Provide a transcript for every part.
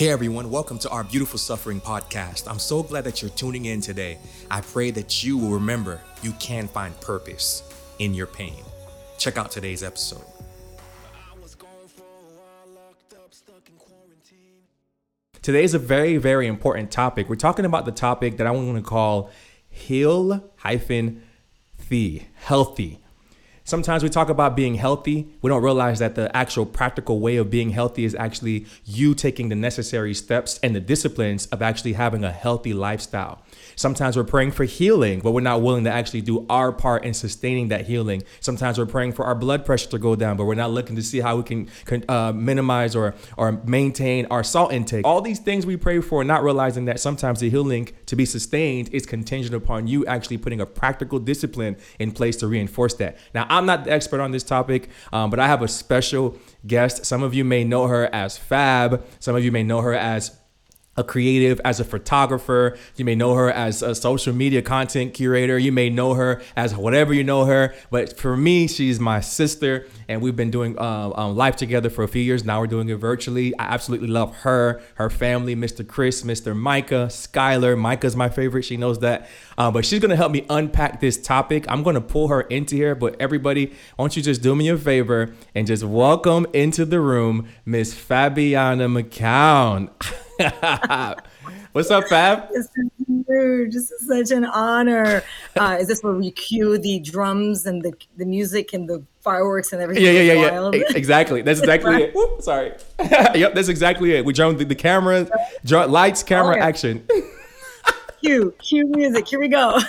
Hey everyone, welcome to our Beautiful Suffering podcast. I'm so glad that you're tuning in today. I pray that you will remember you can find purpose in your pain. Check out today's episode. Today is a very, very important topic. We're talking about the topic that I want to call heal hyphen the healthy. Sometimes we talk about being healthy. We don't realize that the actual practical way of being healthy is actually you taking the necessary steps and the disciplines of actually having a healthy lifestyle. Sometimes we're praying for healing, but we're not willing to actually do our part in sustaining that healing. Sometimes we're praying for our blood pressure to go down, but we're not looking to see how we can, uh, minimize or, or maintain our salt intake. All these things we pray for, not realizing that sometimes the healing to be sustained is contingent upon you actually putting a practical discipline in place to reinforce that. Now, I'm not the expert on this topic, um, but I have a special guest. Some of you may know her as Fab. Some of you may know her as a creative, as a photographer. You may know her as a social media content curator. You may know her as whatever you know her. But for me, she's my sister, and we've been doing uh, um, life together for a few years. Now we're doing it virtually. I absolutely love her, her family, Mr. Chris, Mr. Micah, Skylar. Micah's my favorite. She knows that. Uh, but she's gonna help me unpack this topic. I'm gonna pull her into here. But everybody, why don't you just do me a favor and just welcome into the room Miss Fabiana McKown. What's up, Fab? This is huge. This is such an honor. Uh, is this where we cue the drums and the, the music and the fireworks and everything? Yeah, yeah, yeah, yeah. Exactly. That's exactly it. Whoop, sorry. yep, that's exactly it. We drone the, the camera, draw, lights, camera, oh, action. cue, cue music. Here we go.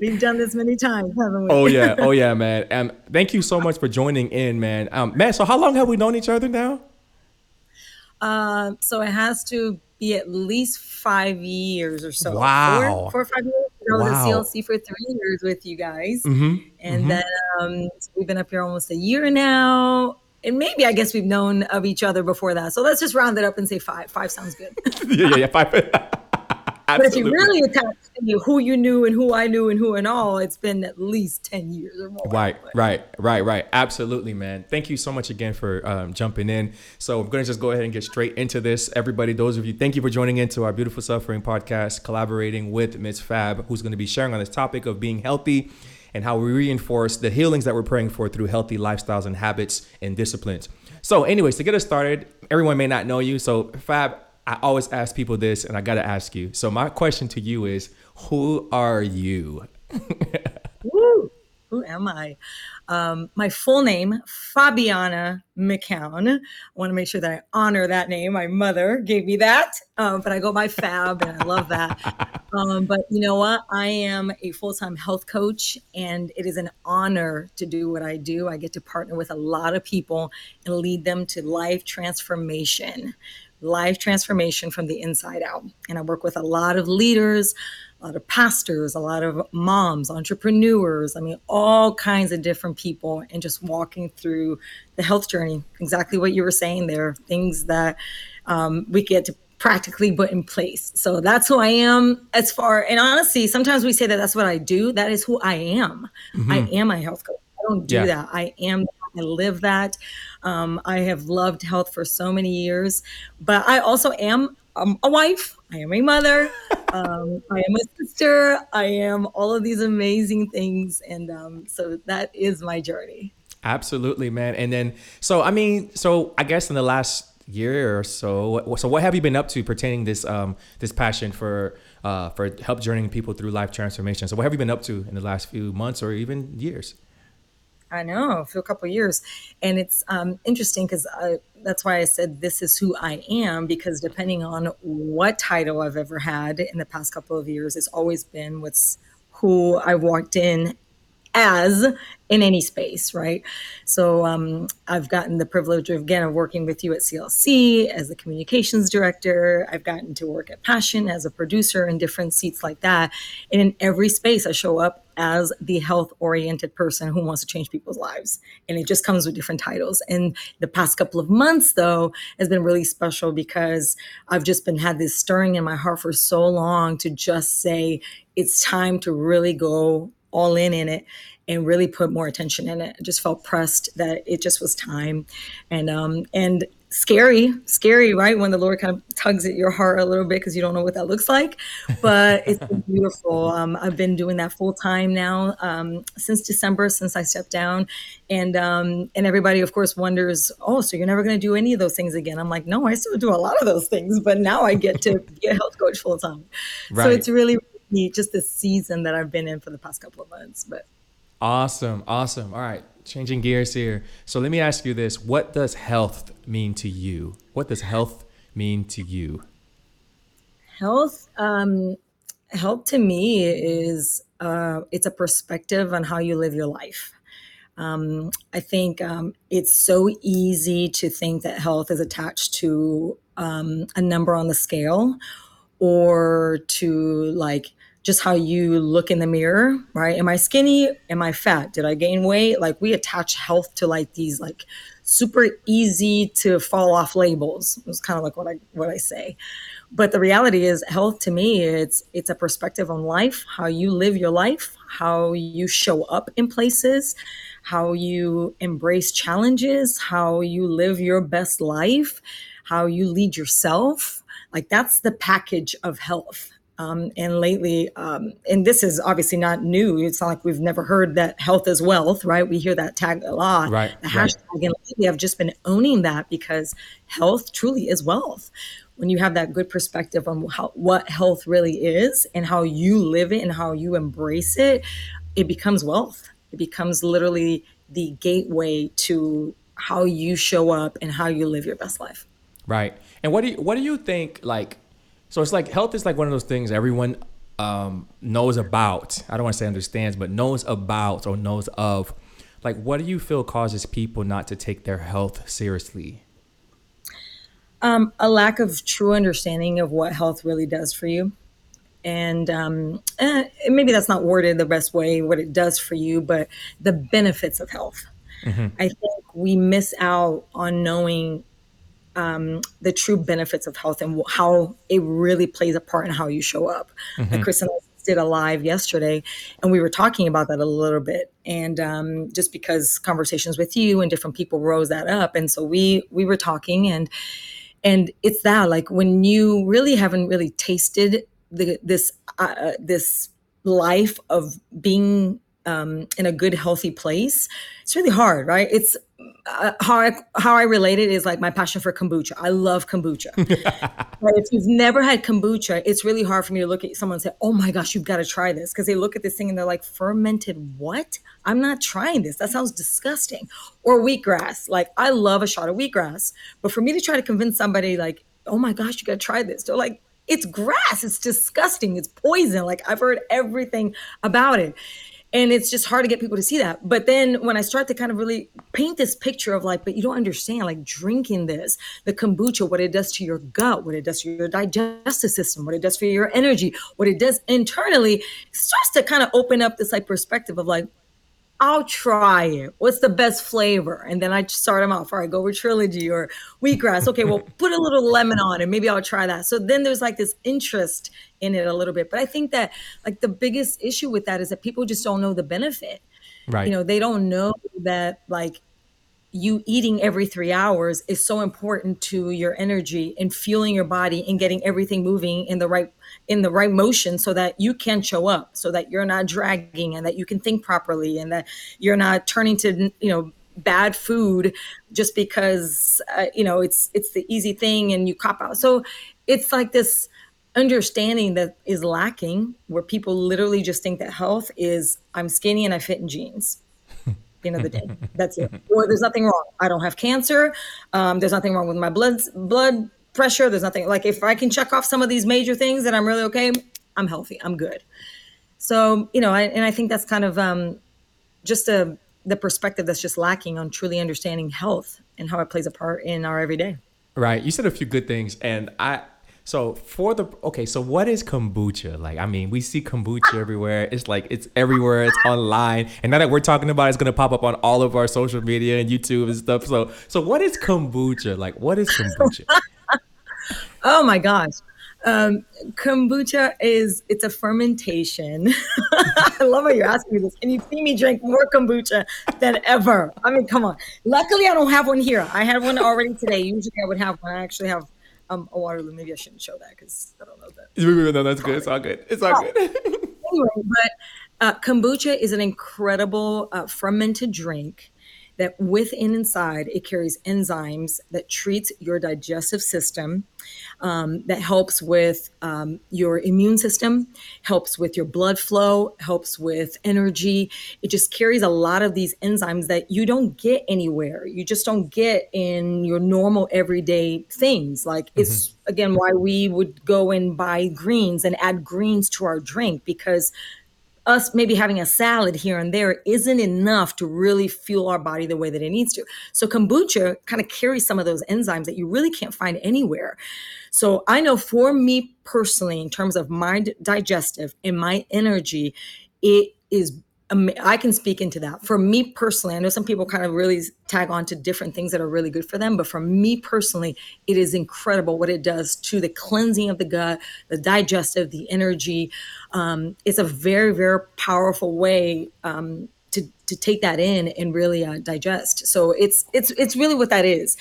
We've done this many times, haven't we? Oh yeah, oh yeah, man. Um, thank you so much for joining in, man. Um, man, so how long have we known each other now? Uh, so it has to be at least five years or so. Wow. Four, four or five years. I was wow. at CLC for three years with you guys. Mm-hmm. And mm-hmm. then um, so we've been up here almost a year now. And maybe I guess we've known of each other before that. So let's just round it up and say five. Five sounds good. Yeah, yeah, yeah, five. But if you really attach to who you knew and who I knew and who and all, it's been at least 10 years or more. Right, right, right, right. Absolutely, man. Thank you so much again for um, jumping in. So I'm going to just go ahead and get straight into this. Everybody, those of you, thank you for joining into our Beautiful Suffering podcast, collaborating with Ms. Fab, who's going to be sharing on this topic of being healthy and how we reinforce the healings that we're praying for through healthy lifestyles and habits and disciplines. So, anyways, to get us started, everyone may not know you. So, Fab, I always ask people this, and I got to ask you. So my question to you is, who are you? Woo, who am I? Um, my full name, Fabiana McKown. I want to make sure that I honor that name. My mother gave me that, um, but I go by Fab, and I love that. Um, but you know what? I am a full time health coach, and it is an honor to do what I do. I get to partner with a lot of people and lead them to life transformation life transformation from the inside out. And I work with a lot of leaders, a lot of pastors, a lot of moms, entrepreneurs, I mean, all kinds of different people, and just walking through the health journey. Exactly what you were saying there, things that um, we get to practically put in place. So that's who I am as far, and honestly, sometimes we say that that's what I do. That is who I am. Mm-hmm. I am a health coach. I don't do yeah. that. I am I live that. Um, I have loved health for so many years, but I also am um, a wife. I am a mother. Um, I am a sister. I am all of these amazing things. And um, so that is my journey. Absolutely, man. And then, so, I mean, so I guess in the last year or so, so what have you been up to pertaining this, um, this passion for, uh, for help journeying people through life transformation? So what have you been up to in the last few months or even years? I know for a couple years, and it's um, interesting because that's why I said this is who I am because depending on what title I've ever had in the past couple of years, it's always been what's who I walked in as in any space, right? So um, I've gotten the privilege of again of working with you at CLC as the communications director. I've gotten to work at Passion as a producer in different seats like that. And in every space, I show up as the health oriented person who wants to change people's lives. And it just comes with different titles. And the past couple of months, though, has been really special because I've just been had this stirring in my heart for so long to just say it's time to really go all in in it and really put more attention in it. I just felt pressed that it just was time. And um and scary, scary, right? When the Lord kind of tugs at your heart a little bit because you don't know what that looks like. But it's beautiful. Um, I've been doing that full time now um, since December, since I stepped down, and um, and everybody, of course, wonders, oh, so you're never going to do any of those things again? I'm like, no, I still do a lot of those things, but now I get to be a health coach full time. Right. So it's really neat, just the season that I've been in for the past couple of months. But awesome, awesome. All right, changing gears here. So let me ask you this: What does health mean to you? What does health mean to you? Health, um, health to me is uh, it's a perspective on how you live your life. Um, I think um, it's so easy to think that health is attached to um, a number on the scale or to like just how you look in the mirror, right? Am I skinny? Am I fat? Did I gain weight? Like we attach health to like these like super easy to fall off labels. It's kind of like what I what I say. But the reality is health to me it's it's a perspective on life, how you live your life, how you show up in places, how you embrace challenges, how you live your best life, how you lead yourself. Like that's the package of health. Um, and lately, um, and this is obviously not new. It's not like we've never heard that health is wealth, right? We hear that tag a lot. Right. The hashtag, right. and lately I've just been owning that because health truly is wealth. When you have that good perspective on how, what health really is and how you live it and how you embrace it, it becomes wealth. It becomes literally the gateway to how you show up and how you live your best life. Right. And what do you what do you think like so it's like health is like one of those things everyone um, knows about. I don't want to say understands, but knows about or knows of. Like, what do you feel causes people not to take their health seriously? Um, a lack of true understanding of what health really does for you. And um, eh, maybe that's not worded the best way, what it does for you, but the benefits of health. Mm-hmm. I think we miss out on knowing um, the true benefits of health and how it really plays a part in how you show up. Mm-hmm. Like Chris and I did a live yesterday, and we were talking about that a little bit. And um, just because conversations with you and different people rose that up, and so we we were talking, and and it's that like when you really haven't really tasted the this uh, this life of being um, in a good healthy place it's really hard right it's uh, how I how I relate it is like my passion for kombucha. I love kombucha. but if you've never had kombucha, it's really hard for me to look at someone and say, "Oh my gosh, you've got to try this," because they look at this thing and they're like, "Fermented what? I'm not trying this. That sounds disgusting." Or wheatgrass. Like I love a shot of wheatgrass, but for me to try to convince somebody like, "Oh my gosh, you got to try this," they're like, "It's grass. It's disgusting. It's poison." Like I've heard everything about it and it's just hard to get people to see that. But then when i start to kind of really paint this picture of like but you don't understand like drinking this the kombucha what it does to your gut what it does to your digestive system what it does for your energy what it does internally starts to kind of open up this like perspective of like I'll try it. What's the best flavor? And then I start them off. All right, go with trilogy or wheatgrass. Okay, well, put a little lemon on it. Maybe I'll try that. So then there's like this interest in it a little bit. But I think that like the biggest issue with that is that people just don't know the benefit. Right. You know, they don't know that like you eating every three hours is so important to your energy and fueling your body and getting everything moving in the right in the right motion so that you can show up so that you're not dragging and that you can think properly and that you're not turning to you know bad food just because uh, you know it's it's the easy thing and you cop out. So it's like this understanding that is lacking where people literally just think that health is i'm skinny and i fit in jeans the end of the day. That's it. Or there's nothing wrong. I don't have cancer. Um, there's nothing wrong with my blood blood pressure. There's nothing like if I can check off some of these major things that I'm really okay, I'm healthy. I'm good. So you know, I, and I think that's kind of um, just a the perspective that's just lacking on truly understanding health and how it plays a part in our everyday. Right. You said a few good things, and I so for the okay, so what is kombucha? Like, I mean, we see kombucha everywhere. It's like it's everywhere. It's online, and now that we're talking about, it, it's gonna pop up on all of our social media and YouTube and stuff. So, so what is kombucha? Like, what is kombucha? oh my gosh, Um, kombucha is it's a fermentation. I love how you're asking me this. And you see me drink more kombucha than ever. I mean, come on. Luckily, I don't have one here. I had one already today. Usually, I would have one. I actually have um, a Waterloo. Maybe I shouldn't show that because I don't know that. No, that's good. It's all good. It's all good. anyway, but uh, kombucha is an incredible uh, fermented drink that within inside it carries enzymes that treats your digestive system um, that helps with um, your immune system helps with your blood flow helps with energy. It just carries a lot of these enzymes that you don't get anywhere. You just don't get in your normal everyday things. Like mm-hmm. it's again why we would go and buy greens and add greens to our drink because us maybe having a salad here and there isn't enough to really fuel our body the way that it needs to. So kombucha kind of carries some of those enzymes that you really can't find anywhere. So I know for me personally, in terms of my digestive and my energy, it is I can speak into that. For me personally, I know some people kind of really tag on to different things that are really good for them, but for me personally, it is incredible what it does to the cleansing of the gut, the digestive, the energy. Um, it's a very, very powerful way um, to to take that in and really uh, digest. So it's it's it's really what that is.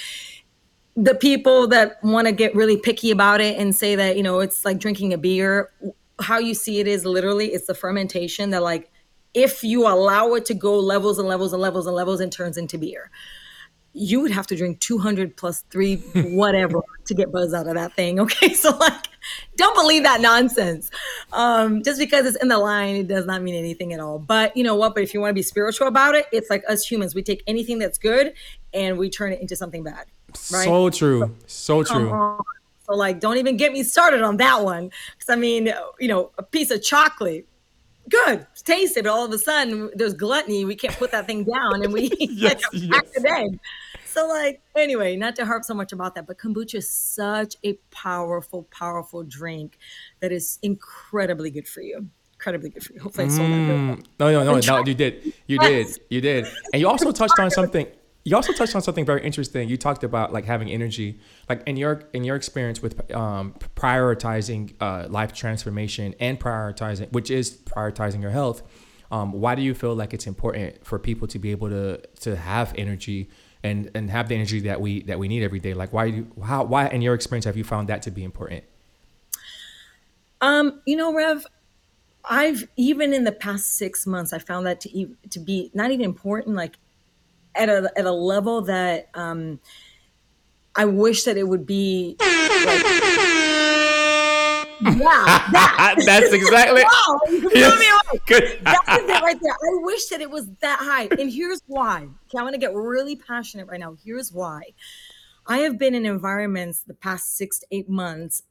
The people that want to get really picky about it and say that you know it's like drinking a beer, how you see it is literally it's the fermentation that like if you allow it to go levels and levels and levels and levels and turns into beer you would have to drink 200 plus three whatever to get buzz out of that thing okay? So like don't believe that nonsense. Um, just because it's in the line it does not mean anything at all. But you know what? But if you want to be spiritual about it it's like us humans. We take anything that's good and we turn it into something bad right? So true. So, so true. so like don't even get me started on that one. Because i mean you know a piece of chocolate good, taste it. But all of a sudden, there's gluttony. We can't put that thing down, and we eat yes, yes. pack a day. So, like, anyway, not to harp so much about that, but kombucha is such a powerful, powerful drink that is incredibly good for you. Incredibly good for you. Hopefully, I sold mm. No, no, no, no. You did. You did. You did. And you also touched on something you also touched on something very interesting. You talked about like having energy, like in your in your experience with um, prioritizing uh, life transformation and prioritizing, which is prioritizing your health. Um, why do you feel like it's important for people to be able to to have energy and and have the energy that we that we need every day? Like why do how why in your experience have you found that to be important? Um, you know, Rev, I've even in the past six months, I found that to to be not even important. Like at a at a level that um, I wish that it would be. Like, yeah, that. that's exactly. wow, you yes. me Good. That's it right there. I wish that it was that high, and here's why. Okay, I'm gonna get really passionate right now. Here's why. I have been in environments the past six to eight months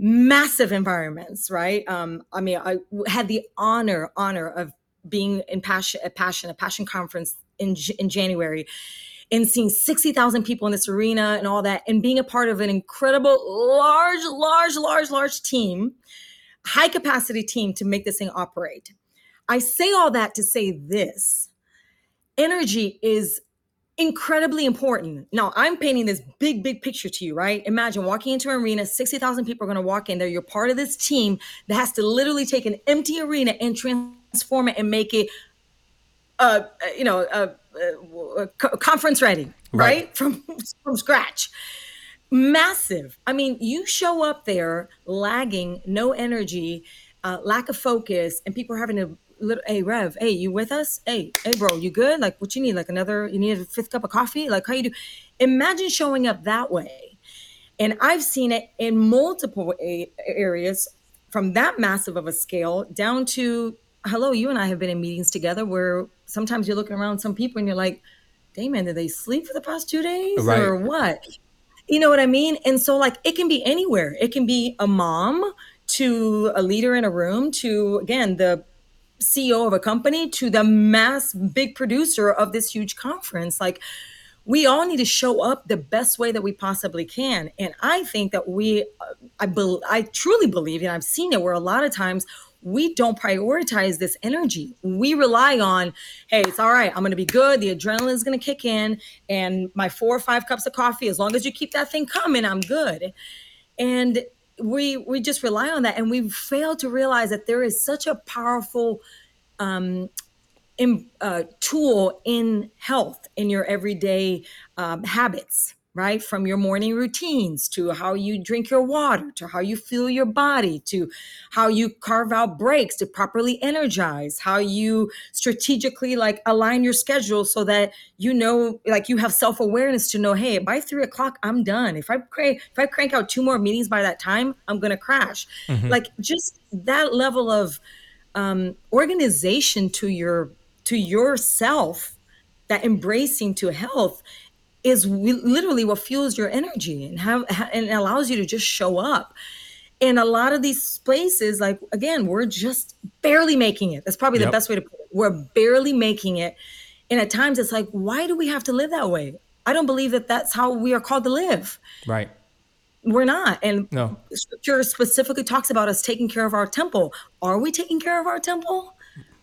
massive environments right um i mean i had the honor honor of being in passion a passion a passion conference in, in January and seeing 60,000 people in this arena and all that, and being a part of an incredible, large, large, large, large team, high capacity team to make this thing operate. I say all that to say this energy is incredibly important. Now, I'm painting this big, big picture to you, right? Imagine walking into an arena, 60,000 people are going to walk in there. You're part of this team that has to literally take an empty arena and transform it and make it uh, you know, a conference ready, right? right? From from scratch. Massive. I mean, you show up there lagging, no energy, uh, lack of focus, and people are having a little, hey, Rev, hey, you with us? Hey, hey, bro, you good? Like, what you need? Like another, you need a fifth cup of coffee? Like, how you do? Imagine showing up that way. And I've seen it in multiple a- areas from that massive of a scale down to hello, you and I have been in meetings together where sometimes you're looking around some people and you're like, Damon, did they sleep for the past two days right. or what? You know what I mean? And so, like, it can be anywhere. It can be a mom to a leader in a room to, again, the CEO of a company to the mass big producer of this huge conference. Like, we all need to show up the best way that we possibly can. And I think that we, uh, I, be, I truly believe, and I've seen it where a lot of times we don't prioritize this energy. We rely on, hey, it's all right. I'm going to be good. The adrenaline is going to kick in, and my four or five cups of coffee, as long as you keep that thing coming, I'm good. And we we just rely on that and we fail to realize that there is such a powerful um, in, uh, tool in health in your everyday um, habits right? From your morning routines to how you drink your water to how you feel your body to how you carve out breaks to properly energize how you strategically like align your schedule so that you know like you have self-awareness to know hey by three o'clock i'm done. If i crank if i crank out two more meetings by that time i'm gonna crash. Mm-hmm. like just that level of um, organization to your to yourself that embracing to health is literally what fuels your energy and have and allows you to just show up. In a lot of these places like again we're just barely making it. That's probably yep. the best way to put it. We're barely making it. And at times it's like why do we have to live that way? I don't believe that that's how we are called to live. Right. We're not. And no. scripture specifically talks about us taking care of our temple. Are we taking care of our temple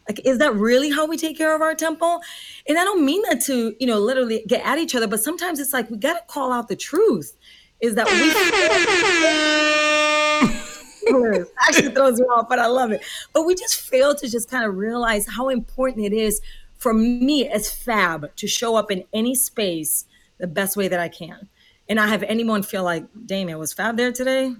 like, is that really how we take care of our temple? And I don't mean that to, you know, literally get at each other, but sometimes it's like we got to call out the truth. Is that we actually throws me off, but I love it. But we just fail to just kind of realize how important it is for me as Fab to show up in any space the best way that I can and I have anyone feel like, Damien, was Fab there today?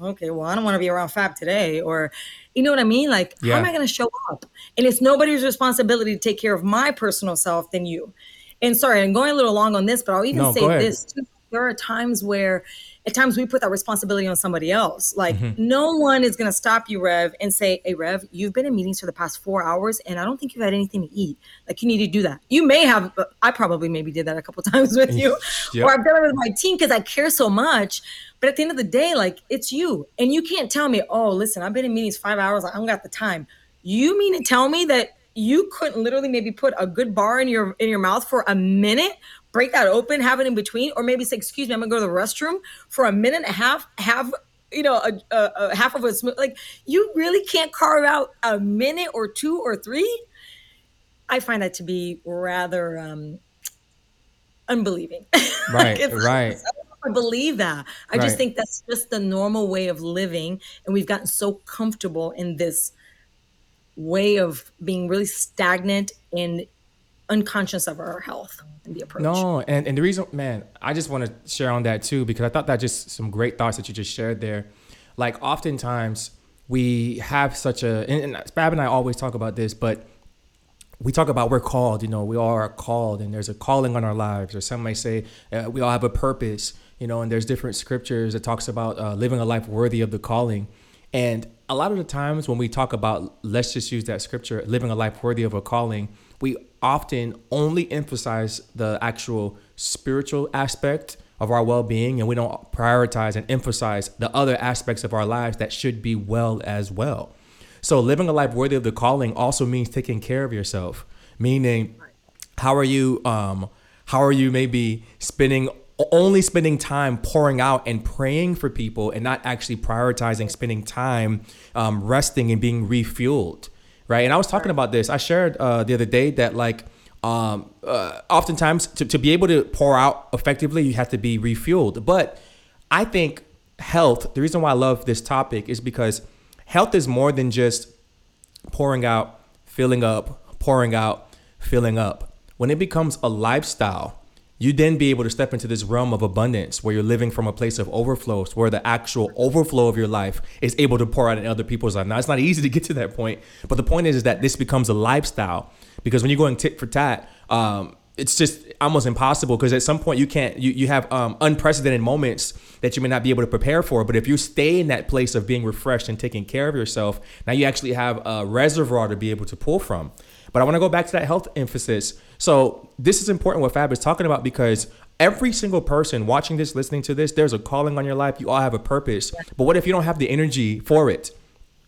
Okay, well, I don't want to be around Fab today. Or, you know what I mean? Like, yeah. how am I going to show up? And it's nobody's responsibility to take care of my personal self than you. And sorry, I'm going a little long on this, but I'll even no, say this too. There are times where at times we put that responsibility on somebody else. Like mm-hmm. no one is going to stop you, Rev, and say, "Hey, Rev, you've been in meetings for the past four hours, and I don't think you've had anything to eat. Like you need to do that." You may have. I probably maybe did that a couple times with you, yep. or I've done it with my team because I care so much. But at the end of the day, like it's you, and you can't tell me, "Oh, listen, I've been in meetings five hours. I don't got the time." You mean to tell me that you couldn't literally maybe put a good bar in your in your mouth for a minute break that open, have it in between, or maybe say, "Excuse me, I'm gonna go to the restroom for a minute and a half." Have you know a, a, a half of a smooth like you really can't carve out a minute or two or three. I find that to be rather um, unbelieving. Right, like right. I believe that. I right. just think that's just the normal way of living, and we've gotten so comfortable in this way of being really stagnant and unconscious of our health and the approach. No, and, and the reason, man, I just want to share on that too, because I thought that just some great thoughts that you just shared there. Like oftentimes we have such a, and, and Fab and I always talk about this, but we talk about we're called, you know, we are called and there's a calling on our lives, or some may say uh, we all have a purpose, you know, and there's different scriptures that talks about uh, living a life worthy of the calling. And a lot of the times when we talk about, let's just use that scripture, living a life worthy of a calling, we often only emphasize the actual spiritual aspect of our well-being and we don't prioritize and emphasize the other aspects of our lives that should be well as well. So living a life worthy of the calling also means taking care of yourself, meaning how are you um how are you maybe spending only spending time pouring out and praying for people and not actually prioritizing spending time um, resting and being refueled right? And I was talking about this. I shared uh, the other day that like um, uh, oftentimes to, to be able to pour out effectively, you have to be refueled. But I think health. The reason why I love this topic is because health is more than just pouring out, filling up, pouring out, filling up. When it becomes a lifestyle, you then be able to step into this realm of abundance where you're living from a place of overflows, where the actual overflow of your life is able to pour out in other people's life. Now, it's not easy to get to that point, but the point is, is that this becomes a lifestyle because when you're going tit for tat, um, it's just almost impossible because at some point you can't you, you have um, unprecedented moments that you may not be able to prepare for but if you stay in that place of being refreshed and taking care of yourself now you actually have a reservoir to be able to pull from but I want to go back to that health emphasis. So this is important what Fab is talking about because every single person watching this, listening to this, there's a calling on your life. You all have a purpose. But what if you don't have the energy for it?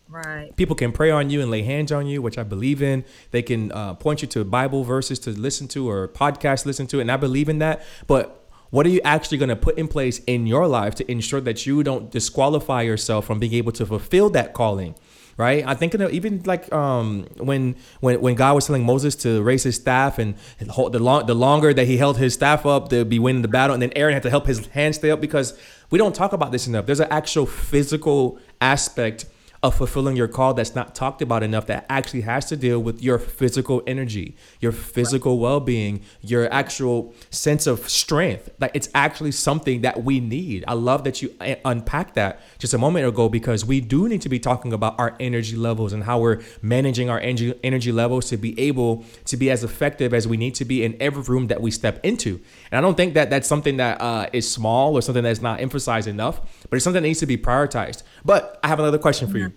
Right. People can pray on you and lay hands on you, which I believe in. They can uh, point you to Bible verses to listen to or podcast listen to, and I believe in that. But what are you actually going to put in place in your life to ensure that you don't disqualify yourself from being able to fulfill that calling? Right? I think even like um, when when when God was telling Moses to raise his staff and the long the longer that he held his staff up, to be winning the battle, and then Aaron had to help his hands stay up because we don't talk about this enough. There's an actual physical aspect of fulfilling your call that's not talked about enough that actually has to deal with your physical energy, your physical well being, your actual sense of strength. Like it's actually something that we need. I love that you unpacked that just a moment ago because we do need to be talking about our energy levels and how we're managing our energy, energy levels to be able to be as effective as we need to be in every room that we step into. And I don't think that that's something that uh, is small or something that's not emphasized enough, but it's something that needs to be prioritized. But I have another question for you.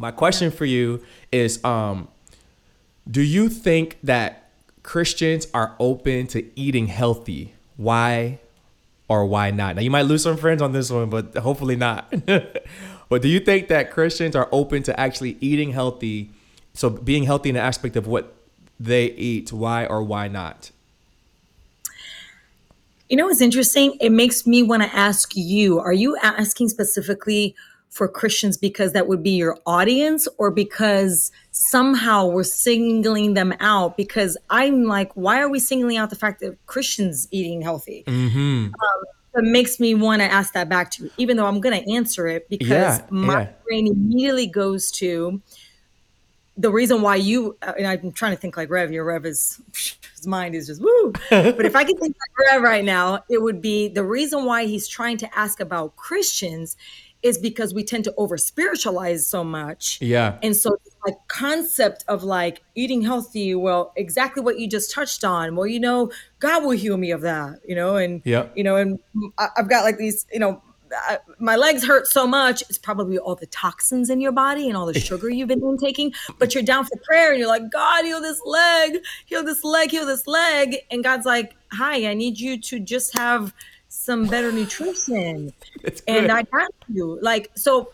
My question for you is um, do you think that Christians are open to eating healthy? Why or why not? Now you might lose some friends on this one, but hopefully not. but do you think that Christians are open to actually eating healthy? So being healthy in the aspect of what they eat, why or why not? You know what's interesting? It makes me want to ask you, are you asking specifically for Christians because that would be your audience or because somehow we're singling them out? Because I'm like, why are we singling out the fact that Christians eating healthy? Mm-hmm. Um, it makes me want to ask that back to you, even though I'm going to answer it because yeah, my yeah. brain immediately goes to the reason why you uh, and I'm trying to think like Rev. Your Rev is his mind is just woo. but if I could think like Rev right now, it would be the reason why he's trying to ask about Christians is because we tend to over spiritualize so much. Yeah. And so like concept of like eating healthy, well, exactly what you just touched on. Well, you know, God will heal me of that, you know, and yeah, you know, and I've got like these, you know, I, my legs hurt so much. It's probably all the toxins in your body and all the sugar you've been intaking. But you're down for prayer and you're like, God, heal this leg, heal this leg, heal this leg. And God's like, Hi, I need you to just have some better nutrition. and I got you. Like, so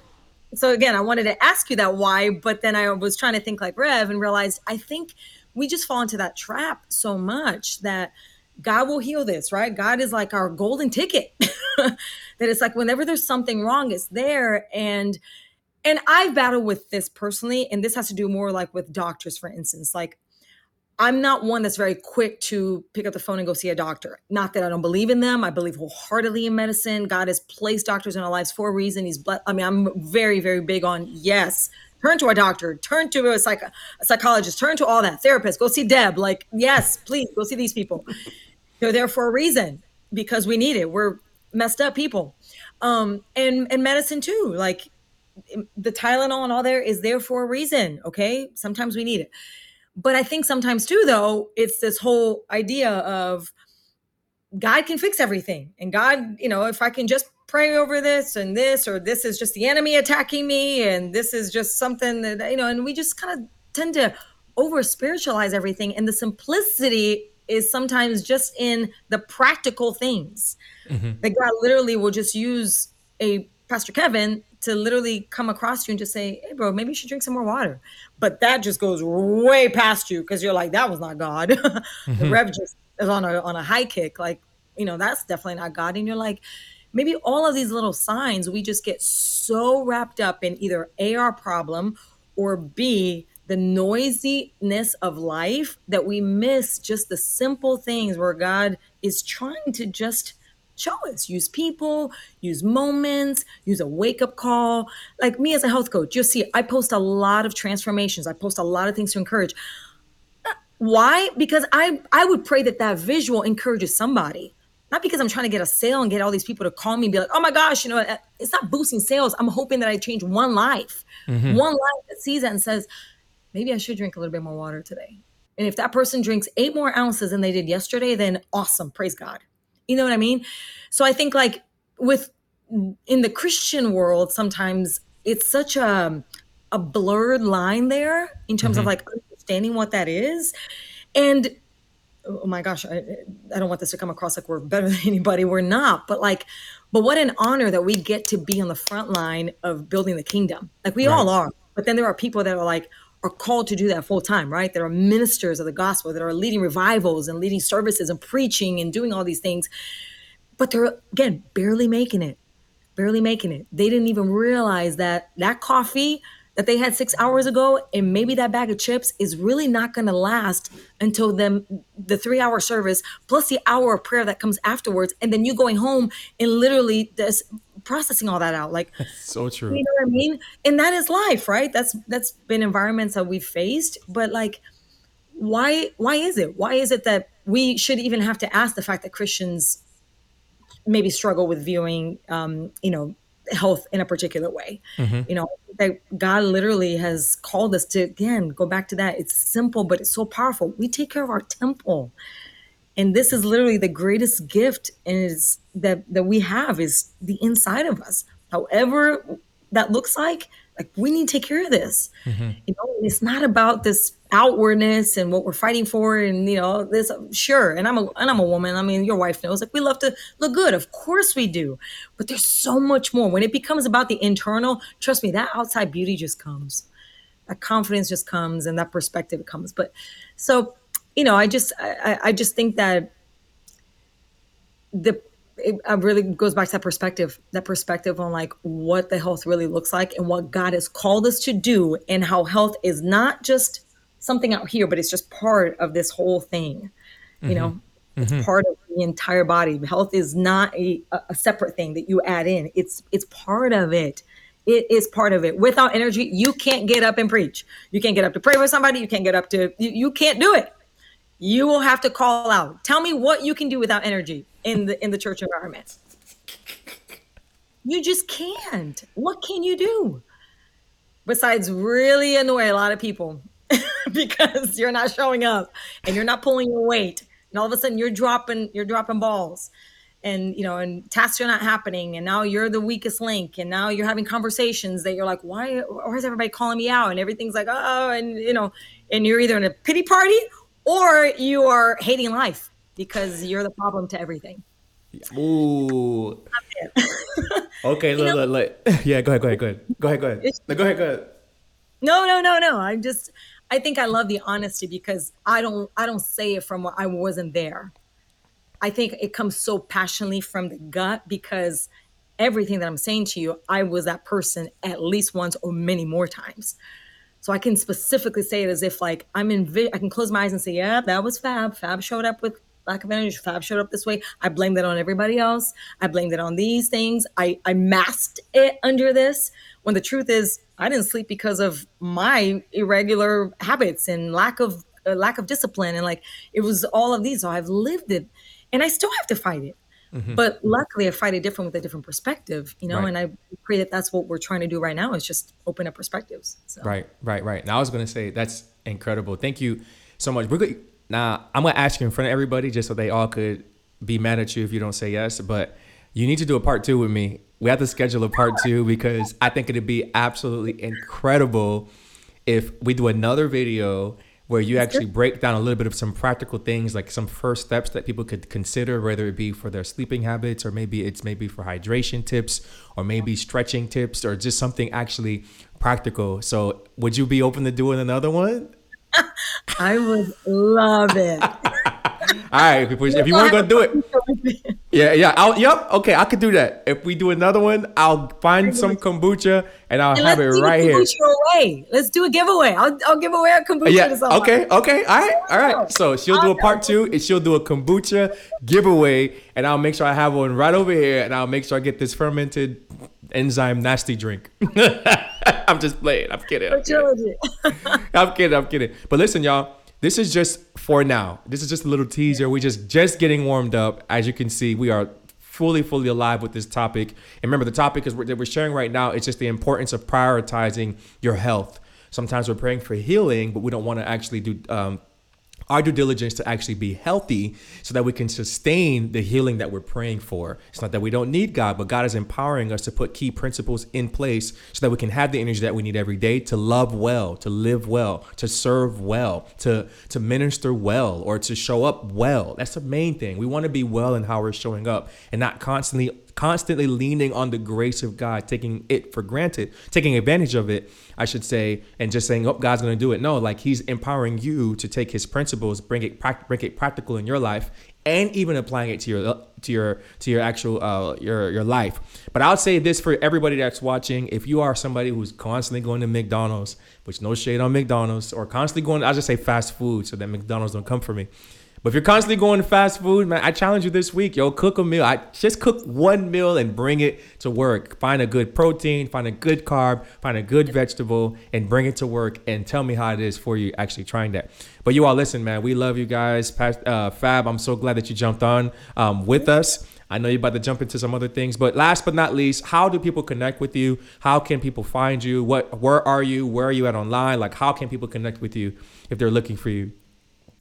so again, I wanted to ask you that why, but then I was trying to think like Rev and realized I think we just fall into that trap so much that God will heal this, right? God is like our golden ticket. that it's like whenever there's something wrong, it's there. And and I battle with this personally, and this has to do more like with doctors, for instance. Like I'm not one that's very quick to pick up the phone and go see a doctor. Not that I don't believe in them. I believe wholeheartedly in medicine. God has placed doctors in our lives for a reason. He's, ble- I mean, I'm very, very big on yes, turn to a doctor, turn to a, psych- a psychologist, turn to all that therapist. Go see Deb. Like, yes, please go see these people. They're there for a reason because we need it. We're messed up people, um, and and medicine too. Like the Tylenol and all there is there for a reason. Okay, sometimes we need it but I think sometimes too, though, it's this whole idea of God can fix everything. And God, you know, if I can just pray over this and this, or this is just the enemy attacking me, and this is just something that, you know, and we just kind of tend to over spiritualize everything. And the simplicity is sometimes just in the practical things. Mm-hmm. That God literally will just use a Pastor Kevin to literally come across you and just say, "Hey, bro, maybe you should drink some more water." But that just goes way past you because you're like, "That was not God." mm-hmm. The rev just is on a on a high kick, like you know, that's definitely not God. And you're like, maybe all of these little signs, we just get so wrapped up in either a our problem or b the noisiness of life that we miss just the simple things where God is trying to just show us. Use people use moments use a wake-up call. Like me as a health coach you'll see i post a lot of transformations. I post a lot of things to encourage. Uh, why? Because i i would pray that that visual encourages somebody. Not because i'm trying to get a sale and get all these people to call me and be like oh my gosh you know uh, it's not boosting sales. I'm hoping that i change one life. Mm-hmm. one life that sees that and says maybe i should drink a little bit more water today. And if that person drinks eight more ounces than they did yesterday then awesome. Praise god you know what I mean? So I think like with in the Christian world, sometimes it's such a a blurred line there in terms mm-hmm. of like understanding what that is. And oh my gosh, I, I don't want this to come across like we're better than anybody. We're not, but like, but what an honor that we get to be on the front line of building the kingdom. Like we right. all are. But then there are people that are like, are called to do that full time, right? There are ministers of the gospel that are leading revivals and leading services and preaching and doing all these things. But they're, again, barely making it, barely making it. They didn't even realize that that coffee that they had six hours ago, and maybe that bag of chips is really not going to last until them the three hour service plus the hour of prayer that comes afterwards, and then you going home and literally this processing all that out. Like, so true. You know what I mean? And that is life, right? That's that's been environments that we've faced, but like, why why is it? Why is it that we should even have to ask the fact that Christians maybe struggle with viewing, um, you know, health in a particular way. Mm-hmm. You know, that God literally has called us to again go back to that. It's simple, but it's so powerful. We take care of our temple. And this is literally the greatest gift is that that we have is the inside of us. However that looks like, like we need to take care of this. Mm-hmm. You know, it's not about this outwardness and what we're fighting for and you know this sure and i'm a and i'm a woman. I mean your wife knows like we love to look good. Of course we do. But there's so much more. When it becomes about the internal trust me that outside beauty just comes. That confidence just comes and that perspective comes. But so you know i just i, I just think that the it really goes back to that perspective that perspective on like what the health really looks like and what god has called us to do and how health is not just something out here, but it's just part of this whole thing. You mm-hmm. know, it's mm-hmm. part of the entire body. Health is not a, a separate thing that you add in. It's it's part of it. It is part of it. Without energy, you can't get up and preach. You can't get up to pray with somebody. You can't get up to you, you can't do it. You will have to call out. Tell me what you can do without energy in the in the church environment. You just can't. What can you do? Besides really annoy a lot of people because you're not showing up and you're not pulling your weight and all of a sudden you're dropping you're dropping balls and you know and tasks are not happening and now you're the weakest link and now you're having conversations that you're like why why is everybody calling me out and everything's like oh and you know and you're either in a pity party or you are hating life because you're the problem to everything Ooh. okay, look, look, look. Yeah, go ahead, go ahead, go ahead. Go ahead, go ahead. No, go ahead, go ahead. No, no, no, no. I'm just I think I love the honesty because I don't I don't say it from what I wasn't there. I think it comes so passionately from the gut because everything that I'm saying to you, I was that person at least once or many more times. So I can specifically say it as if like I'm in I can close my eyes and say, yeah, that was Fab. Fab showed up with lack of energy. Fab showed up this way. I blamed it on everybody else. I blamed it on these things. I, I masked it under this when the truth is I didn't sleep because of my irregular habits and lack of uh, lack of discipline and like it was all of these. So I've lived it, and I still have to fight it. Mm-hmm. But luckily, I fight it different with a different perspective, you know. Right. And I pray that that's what we're trying to do right now is just open up perspectives. So. Right, right, right. Now I was gonna say that's incredible. Thank you so much. We're good. Now I'm gonna ask you in front of everybody just so they all could be mad at you if you don't say yes. But you need to do a part two with me. We have to schedule a part two because I think it'd be absolutely incredible if we do another video where you actually break down a little bit of some practical things like some first steps that people could consider whether it be for their sleeping habits or maybe it's maybe for hydration tips or maybe stretching tips or just something actually practical. So would you be open to doing another one i would love it All right, if, if you weren't gonna do it, yeah, yeah, I'll, yep, okay, I could do that. If we do another one, I'll find some kombucha and I'll and have it right here. Away. Let's do a giveaway. I'll, I'll give away a kombucha. Yeah, okay, okay, all right, all right. So she'll do a part two, and she'll do a kombucha giveaway, and I'll make sure I have one right over here, and I'll make sure I get this fermented enzyme nasty drink. I'm just playing. I'm kidding. I'm kidding. I'm kidding. I'm kidding. But listen, y'all this is just for now. This is just a little teaser. We're just just getting warmed up. As you can see, we are fully, fully alive with this topic. And remember, the topic is that we're sharing right now. It's just the importance of prioritizing your health. Sometimes we're praying for healing, but we don't want to actually do um, our due diligence to actually be healthy so that we can sustain the healing that we're praying for. It's not that we don't need God, but God is empowering us to put key principles in place so that we can have the energy that we need every day to love well, to live well, to serve well, to, to minister well, or to show up well. That's the main thing. We want to be well in how we're showing up and not constantly constantly leaning on the grace of God, taking it for granted, taking advantage of it, I should say, and just saying, "Oh, God's going to do it." No, like He's empowering you to take His principles, bring it bring it practical in your life, and even applying it to your to your to your actual uh, your your life. But I'll say this for everybody that's watching: if you are somebody who's constantly going to McDonald's, which no shade on McDonald's, or constantly going, I'll just say fast food, so that McDonald's don't come for me. But if you're constantly going to fast food, man, I challenge you this week, yo, cook a meal. I just cook one meal and bring it to work. Find a good protein, find a good carb, find a good vegetable, and bring it to work. And tell me how it is for you actually trying that. But you all listen, man. We love you guys. Uh, Fab, I'm so glad that you jumped on um, with us. I know you're about to jump into some other things, but last but not least, how do people connect with you? How can people find you? What, where are you? Where are you at online? Like, how can people connect with you if they're looking for you?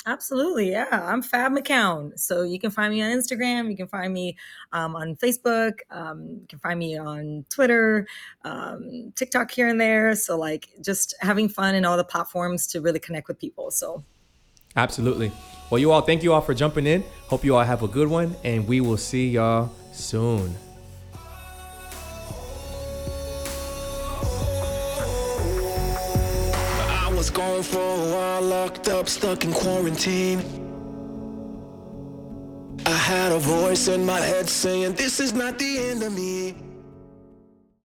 Absolutely. Yeah. I'm Fab McKown. So you can find me on Instagram. You can find me um, on Facebook. Um, you can find me on Twitter, um, TikTok here and there. So, like, just having fun in all the platforms to really connect with people. So, absolutely. Well, you all, thank you all for jumping in. Hope you all have a good one. And we will see y'all soon. Was gone for a while, locked up, stuck in quarantine. I had a voice in my head saying, This is not the end of me.